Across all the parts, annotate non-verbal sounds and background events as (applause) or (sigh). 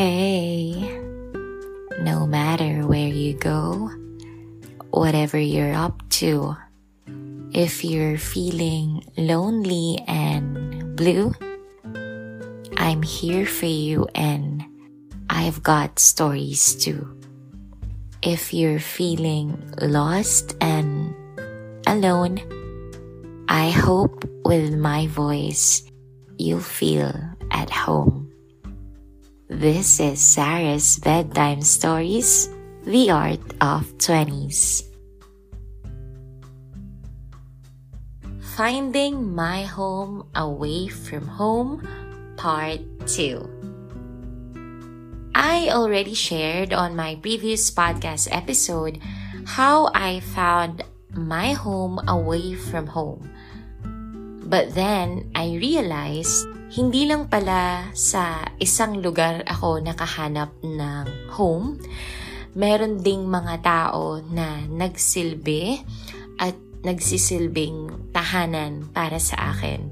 Hey, no matter where you go, whatever you're up to, if you're feeling lonely and blue, I'm here for you and I've got stories too. If you're feeling lost and alone, I hope with my voice you'll feel at home. This is Sarah's Bedtime Stories The Art of 20s. Finding My Home Away from Home, Part 2. I already shared on my previous podcast episode how I found my home away from home. But then I realized hindi lang pala sa isang lugar ako nakahanap ng home. Meron ding mga tao na nagsilbi at nagsisilbing tahanan para sa akin.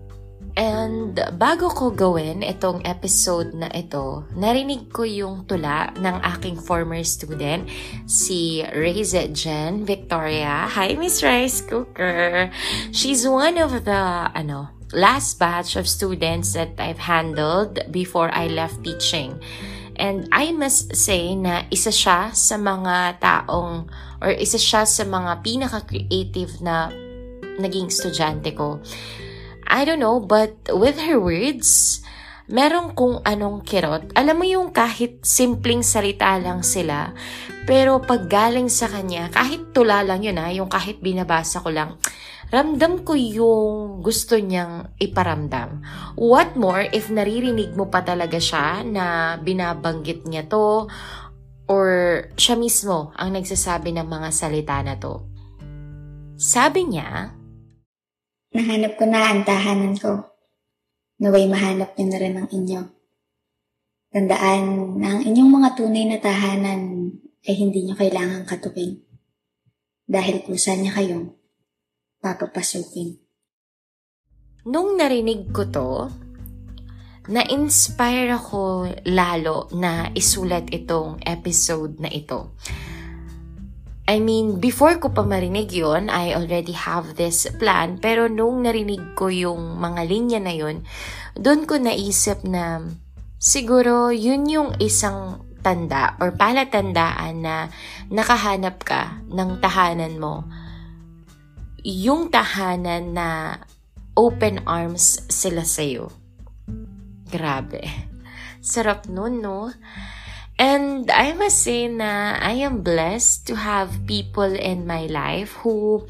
And bago ko gawin itong episode na ito, narinig ko yung tula ng aking former student, si Reza Jen Victoria. Hi, Miss Rice Cooker! She's one of the, ano, last batch of students that I've handled before I left teaching. And I must say na isa siya sa mga taong or isa siya sa mga pinaka-creative na naging estudyante ko. I don't know, but with her words, meron kung anong kirot. Alam mo yung kahit simpleng salita lang sila, pero pag galing sa kanya, kahit tula lang yun ha, yung kahit binabasa ko lang, ramdam ko yung gusto niyang iparamdam. What more if naririnig mo pa talaga siya na binabanggit niya to or siya mismo ang nagsasabi ng mga salita na to. Sabi niya, Nahanap ko na ang tahanan ko. Naway mahanap niyo na rin ang inyo. Tandaan na ang inyong mga tunay na tahanan ay hindi niyo kailangang katupin. Dahil kusa niya kayong papapasukin. Nung narinig ko to, na-inspire ako lalo na isulat itong episode na ito. I mean, before ko pa marinig yon, I already have this plan. Pero nung narinig ko yung mga linya na yon, doon ko naisip na siguro yun yung isang tanda or palatandaan na nakahanap ka ng tahanan mo yung tahanan na open arms sila sa'yo. Grabe. (laughs) Sarap nun, no? And I must say na I am blessed to have people in my life who,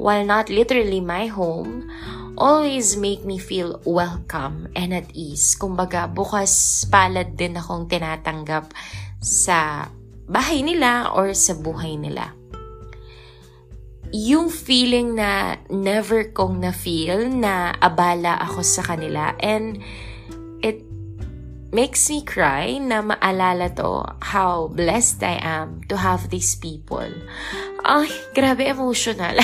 while not literally my home, always make me feel welcome and at ease. Kumbaga, bukas palad din akong tinatanggap sa bahay nila or sa buhay nila yung feeling na never kong na-feel na abala ako sa kanila. And it makes me cry na maalala to how blessed I am to have these people. Ay, grabe emotional.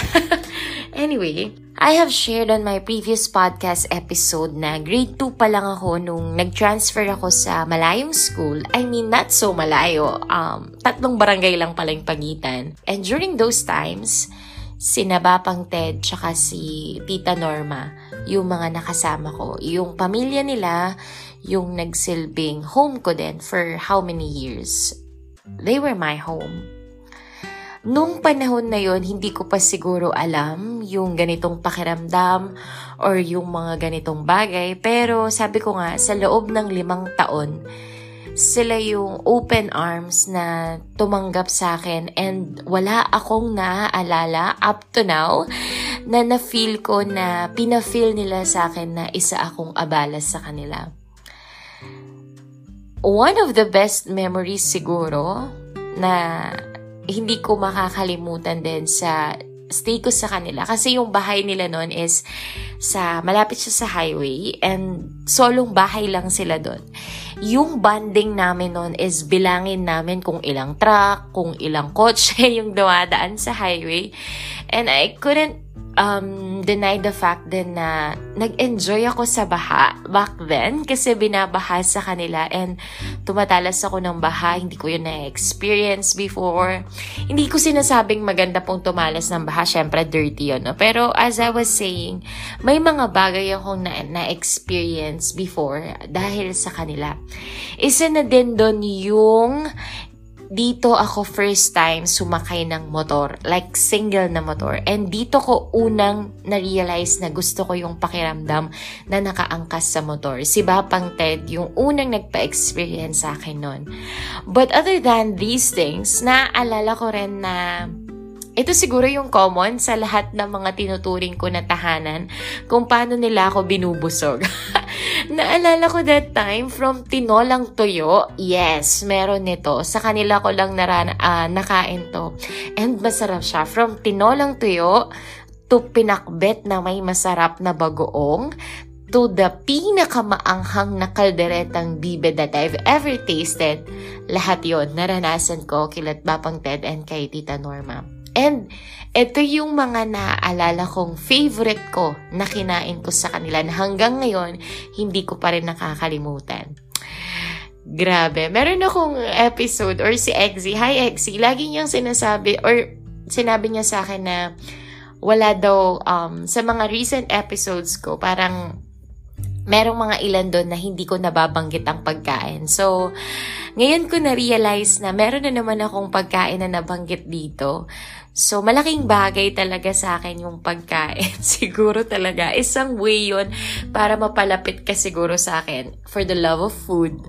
(laughs) anyway, I have shared on my previous podcast episode na grade 2 pa lang ako nung nag-transfer ako sa malayong school. I mean, not so malayo. Um, tatlong barangay lang pala yung pagitan. And during those times, si Nabapang Ted tsaka si Tita Norma, yung mga nakasama ko. Yung pamilya nila, yung nagsilbing home ko din for how many years. They were my home. Nung panahon na yon hindi ko pa siguro alam yung ganitong pakiramdam or yung mga ganitong bagay. Pero sabi ko nga, sa loob ng limang taon, sila yung open arms na tumanggap sa akin and wala akong naaalala up to now na na-feel ko na pina-feel nila sa akin na isa akong abala sa kanila. One of the best memories siguro na hindi ko makakalimutan din sa stay ko sa kanila. Kasi yung bahay nila noon is sa, malapit siya sa highway and solong bahay lang sila doon. Yung bonding namin noon is bilangin namin kung ilang truck, kung ilang kotse (laughs) yung dumadaan sa highway. And I couldn't um, deny the fact din na nag-enjoy ako sa baha back then kasi binabaha sa kanila and tumatalas ako ng baha. Hindi ko yun na-experience before. Hindi ko sinasabing maganda pong tumalas ng baha. Siyempre, dirty yun. No? Pero as I was saying, may mga bagay akong na- na-experience before dahil sa kanila. Isa na din doon yung dito ako first time sumakay ng motor, like single na motor. And dito ko unang na-realize na gusto ko yung pakiramdam na nakaangkas sa motor. Si Bapang Ted, yung unang nagpa-experience sa akin nun. But other than these things, naaalala ko rin na ito siguro yung common sa lahat ng mga tinuturing ko na tahanan kung paano nila ako binubusog. (laughs) Naalala ko that time from tinolang tuyo. Yes, meron nito. Sa kanila ko lang naran uh, nakain to. And masarap siya. From tinolang tuyo to pinakbet na may masarap na bagoong to the pinakamaanghang na kalderetang bibe that I've ever tasted. Lahat yon naranasan ko kilat Bapang Ted and kay Tita Norma. And ito yung mga naaalala kong favorite ko na kinain ko sa kanila na hanggang ngayon hindi ko pa rin nakakalimutan. Grabe. Meron akong episode or si Exy. Hi Exy. Lagi niyang sinasabi or sinabi niya sa akin na wala daw um, sa mga recent episodes ko parang merong mga ilan doon na hindi ko nababanggit ang pagkain. So, ngayon ko na-realize na meron na naman akong pagkain na nabanggit dito. So, malaking bagay talaga sa akin yung pagkain. (laughs) siguro talaga. Isang way yun para mapalapit ka siguro sa akin for the love of food.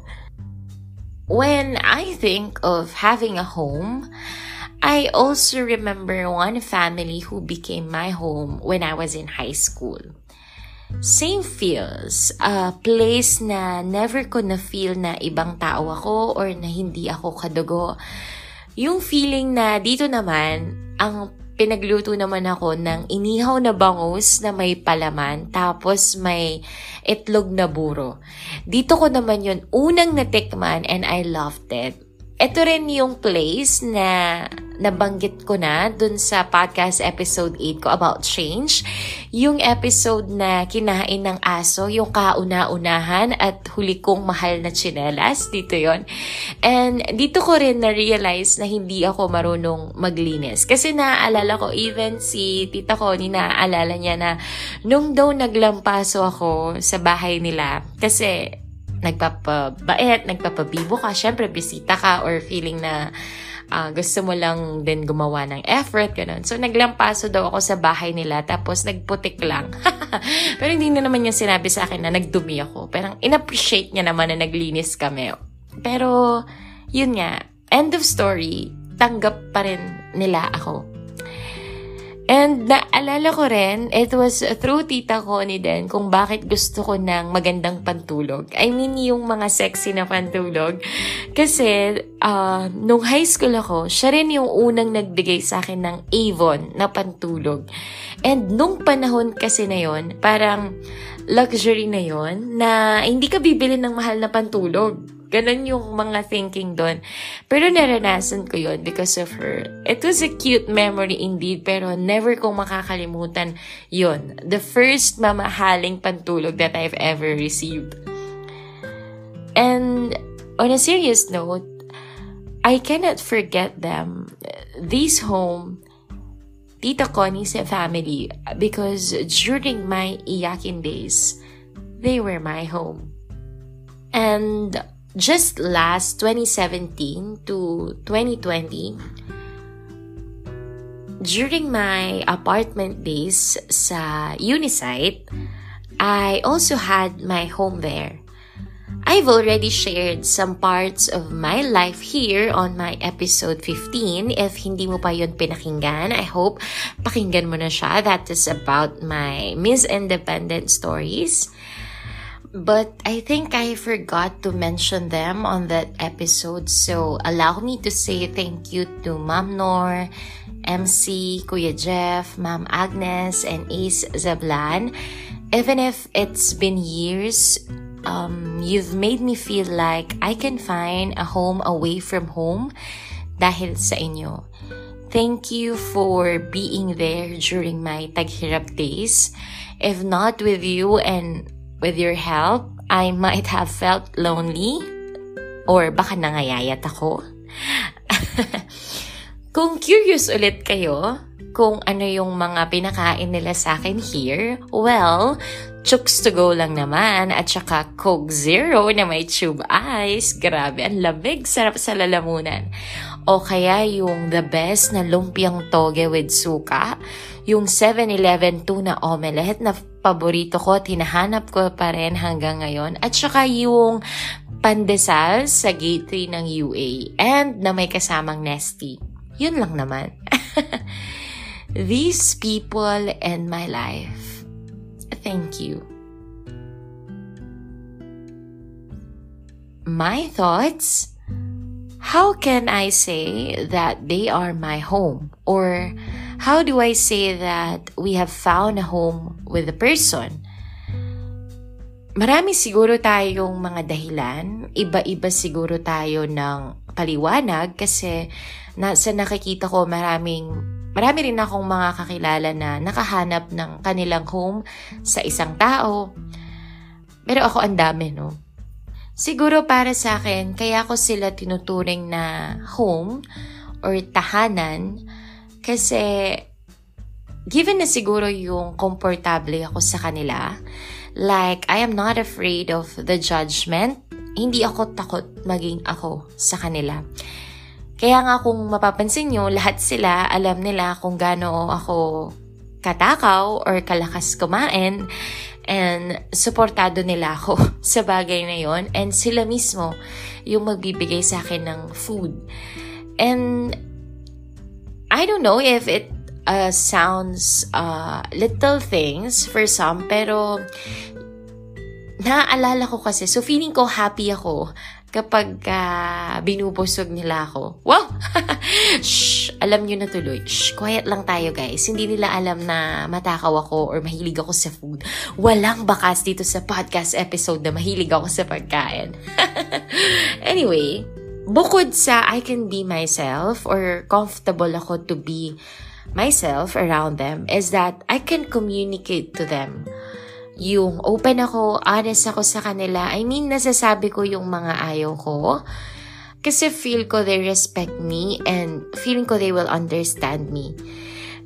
When I think of having a home, I also remember one family who became my home when I was in high school same feels. A place na never ko na feel na ibang tao ako or na hindi ako kadugo. Yung feeling na dito naman, ang pinagluto naman ako ng inihaw na bangus na may palaman, tapos may itlog na buro. Dito ko naman yun unang natikman and I loved it. Ito rin yung place na nabanggit ko na dun sa podcast episode 8 ko about change. Yung episode na kinain ng aso, yung kauna-unahan at huli kong mahal na chinelas. Dito yon And dito ko rin na-realize na hindi ako marunong maglinis. Kasi naaalala ko, even si tita ko, ni naaalala niya na nung daw naglampaso ako sa bahay nila, kasi nagpapabait, nagpapabibo ka, syempre bisita ka or feeling na uh, gusto mo lang din gumawa ng effort, ganun. So, naglampaso daw ako sa bahay nila, tapos nagputik lang. (laughs) Pero hindi na naman niya sinabi sa akin na nagdumi ako. Pero in-appreciate niya naman na naglinis kami. Pero, yun nga, end of story, tanggap pa rin nila ako. And naalala ko rin, it was through tita ko ni Den kung bakit gusto ko ng magandang pantulog. I mean, yung mga sexy na pantulog. Kasi, uh, nung high school ako, siya rin yung unang nagbigay sa akin ng Avon na pantulog. And nung panahon kasi na yon parang luxury na yon na hindi ka bibili ng mahal na pantulog Ganon yung mga thinking doon. Pero naranasan ko yon because of her. It was a cute memory indeed, pero never kong makakalimutan yon The first mamahaling pantulog that I've ever received. And on a serious note, I cannot forget them. This home, Tita Connie's family, because during my iyakin days, they were my home. And just last 2017 to 2020, during my apartment days sa Unisite, I also had my home there. I've already shared some parts of my life here on my episode 15. If hindi mo pa yun pinakinggan, I hope pakinggan mo na siya. That is about my Miss Independent stories. But I think I forgot to mention them on that episode. So allow me to say thank you to Mom Nor, MC, Kuya Jeff, Mom Agnes, and Ace Zablan. Even if it's been years, um, you've made me feel like I can find a home away from home dahil sa inyo. Thank you for being there during my taghirap days. If not with you and with your help, I might have felt lonely or baka nangayayat ako. (laughs) Kung curious ulit kayo kung ano yung mga pinakain nila sa akin here, well, Chooks to go lang naman at saka Coke Zero na may tube ice. Grabe, ang lamig, sarap sa lalamunan. O kaya yung the best na lumpiang toge with suka, yung 7-Eleven tuna omelette na paborito ko at hinahanap ko pa rin hanggang ngayon. At saka yung pandesal sa gate 3 ng UA and na may kasamang nesty. Yun lang naman. (laughs) These people in my life thank you. My thoughts? How can I say that they are my home? Or how do I say that we have found a home with a person? Marami siguro tayong mga dahilan. Iba-iba siguro tayo ng paliwanag kasi nasa nakikita ko maraming Marami rin akong mga kakilala na nakahanap ng kanilang home sa isang tao. Pero ako ang dami, no? Siguro para sa akin, kaya ko sila tinuturing na home or tahanan kasi given na siguro yung komportable ako sa kanila, like I am not afraid of the judgment, hindi ako takot maging ako sa kanila. Kaya nga kung mapapansin nyo, lahat sila alam nila kung gaano ako katakaw or kalakas kumain and suportado nila ako (laughs) sa bagay na yon and sila mismo yung magbibigay sa akin ng food. And I don't know if it uh, sounds uh, little things for some pero naaalala ko kasi so feeling ko happy ako kapag uh, binubusog nila ako. Wow! (laughs) Shh! Alam nyo na tuloy. Shh! Quiet lang tayo guys. Hindi nila alam na matakaw ako or mahilig ako sa food. Walang bakas dito sa podcast episode na mahilig ako sa pagkain. (laughs) anyway, bukod sa I can be myself or comfortable ako to be myself around them is that I can communicate to them yung open ako, honest ako sa kanila. I mean, nasasabi ko yung mga ayaw ko. Kasi feel ko they respect me and feeling ko they will understand me.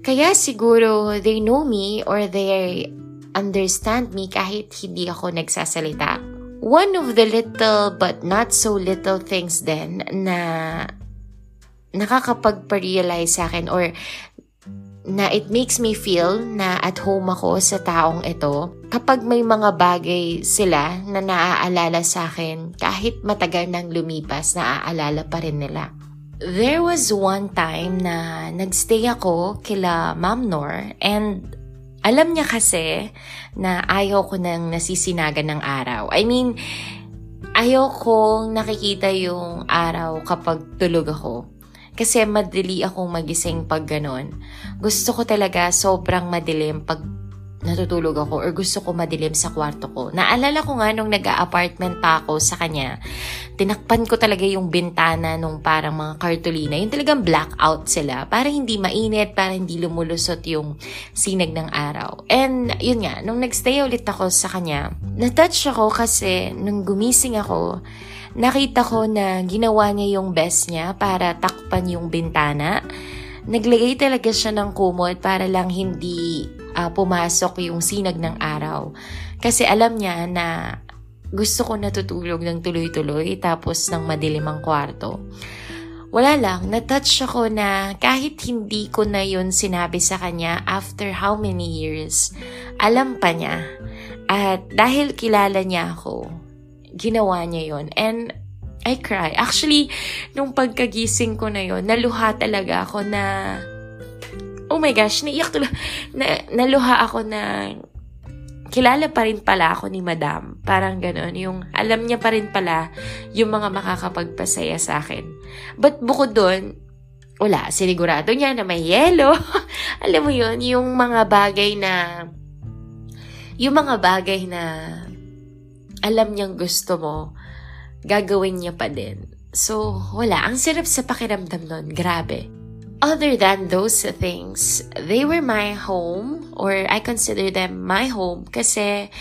Kaya siguro they know me or they understand me kahit hindi ako nagsasalita. One of the little but not so little things then na nakakapagpa-realize sa akin or na it makes me feel na at home ako sa taong ito kapag may mga bagay sila na naaalala sa akin kahit matagal nang lumipas naaalala pa rin nila. There was one time na nagstay ako kila Ma'am Nor and alam niya kasi na ayaw ko nang nasisinagan ng araw. I mean, ayaw kong nakikita yung araw kapag tulog ako. Kasi madali akong magising pag ganon. Gusto ko talaga sobrang madilim pag natutulog ako or gusto ko madilim sa kwarto ko. Naalala ko nga nung nag-apartment pa ako sa kanya, tinakpan ko talaga yung bintana nung parang mga kartulina. Yung talagang blackout sila para hindi mainit, para hindi lumulusot yung sinag ng araw. And yun nga, nung nagstay ulit ako sa kanya, natouch ako kasi nung gumising ako, nakita ko na ginawa niya yung best niya para takpan yung bintana. Naglagay talaga siya ng kumot para lang hindi uh, pumasok yung sinag ng araw. Kasi alam niya na gusto ko natutulog ng tuloy-tuloy tapos ng madilim ang kwarto. Wala lang, natouch ako na kahit hindi ko na yun sinabi sa kanya after how many years, alam pa niya. At dahil kilala niya ako, ginawa niya yon And I cry. Actually, nung pagkagising ko na yon naluha talaga ako na, oh my gosh, naiyak tuloy. Na, naluha ako na, kilala pa rin pala ako ni madam. Parang ganon. Yung alam niya pa rin pala yung mga makakapagpasaya sa akin. But bukod doon, wala, sinigurado niya na may yelo. (laughs) alam mo yun, yung mga bagay na, yung mga bagay na alam niyang gusto mo, gagawin niya pa din. So, wala. Ang sarap sa pakiramdam nun. Grabe. other than those things, they were my home or I consider them my home kasi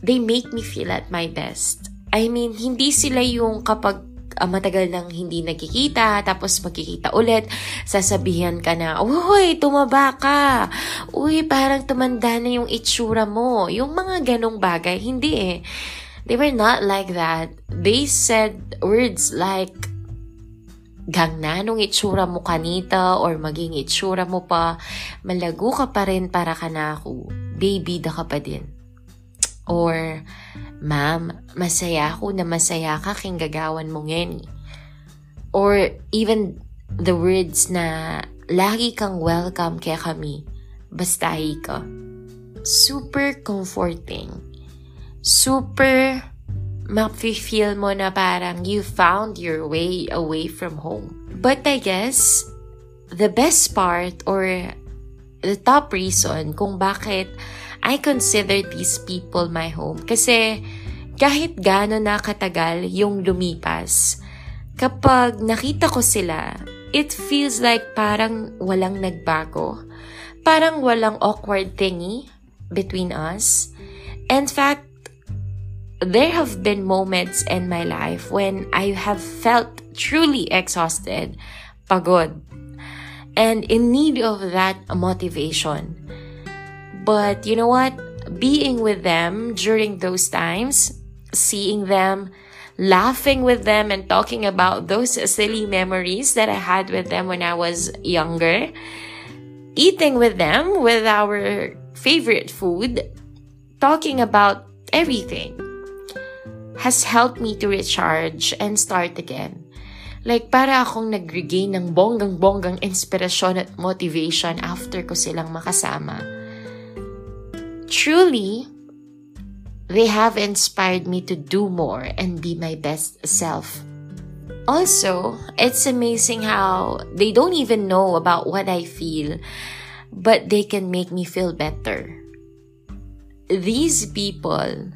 they make me feel at my best. I mean, hindi sila yung kapag uh, matagal nang hindi nagkikita, tapos magkikita ulit, sasabihan ka na, Uy, tumaba ka! Uy, parang tumanda na yung itsura mo. Yung mga ganong bagay, hindi eh. They were not like that. They said words like, gang na nung itsura mo kanita or maging itsura mo pa, malago ka pa rin para ka na ako. Baby da ka pa din. Or, ma'am, masaya ako na masaya ka king gagawan mo ngayon. Or even the words na lagi kang welcome kaya kami, basta ka. Super comforting. Super mafe-feel mo na parang you found your way away from home. But I guess, the best part or the top reason kung bakit I consider these people my home kasi kahit gaano na katagal yung lumipas, kapag nakita ko sila, it feels like parang walang nagbago. Parang walang awkward thingy between us. In fact, there have been moments in my life when I have felt truly exhausted, pagod, and in need of that motivation. But you know what? Being with them during those times, seeing them, laughing with them, and talking about those silly memories that I had with them when I was younger, eating with them with our favorite food, talking about everything has helped me to recharge and start again. Like, para akong nag-regain ng bonggang-bonggang inspirasyon at motivation after ko silang makasama. Truly, they have inspired me to do more and be my best self. Also, it's amazing how they don't even know about what I feel, but they can make me feel better. These people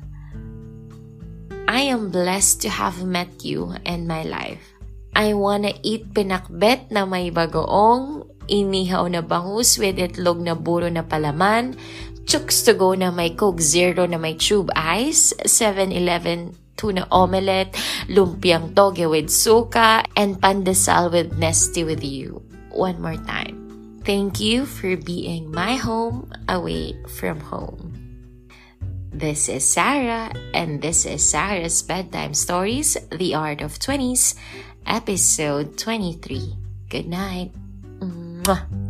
I am blessed to have met you in my life. I wanna eat pinakbet na may bagoong, inihaw na bangus with itlog na buro na palaman, chooks to go na may Coke Zero na may tube ice, 7-Eleven tuna omelette, lumpiang toge with suka, and pandesal with nesty with you. One more time. Thank you for being my home away from home. This is Sarah, and this is Sarah's Bedtime Stories The Art of 20s, episode 23. Good night. Mwah.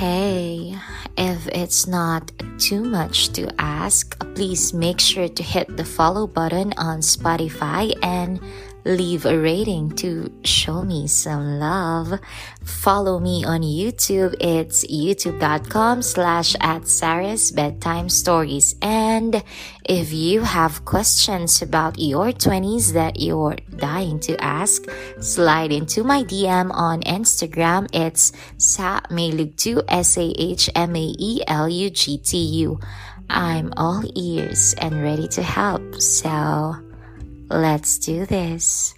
Hey, if it's not too much to ask, please make sure to hit the follow button on Spotify and leave a rating to show me some love. Follow me on YouTube. It's youtube.com slash at Sarah's Bedtime Stories. And if you have questions about your 20s that you're dying to ask, slide into my DM on Instagram. It's sa 2 S-A-H-M-A-E-L-U-G-T-U. I'm all ears and ready to help. So Let's do this.